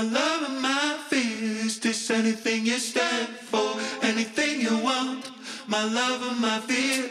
my love and my fear. Is this anything you stand for? Anything you want? My love and my fear.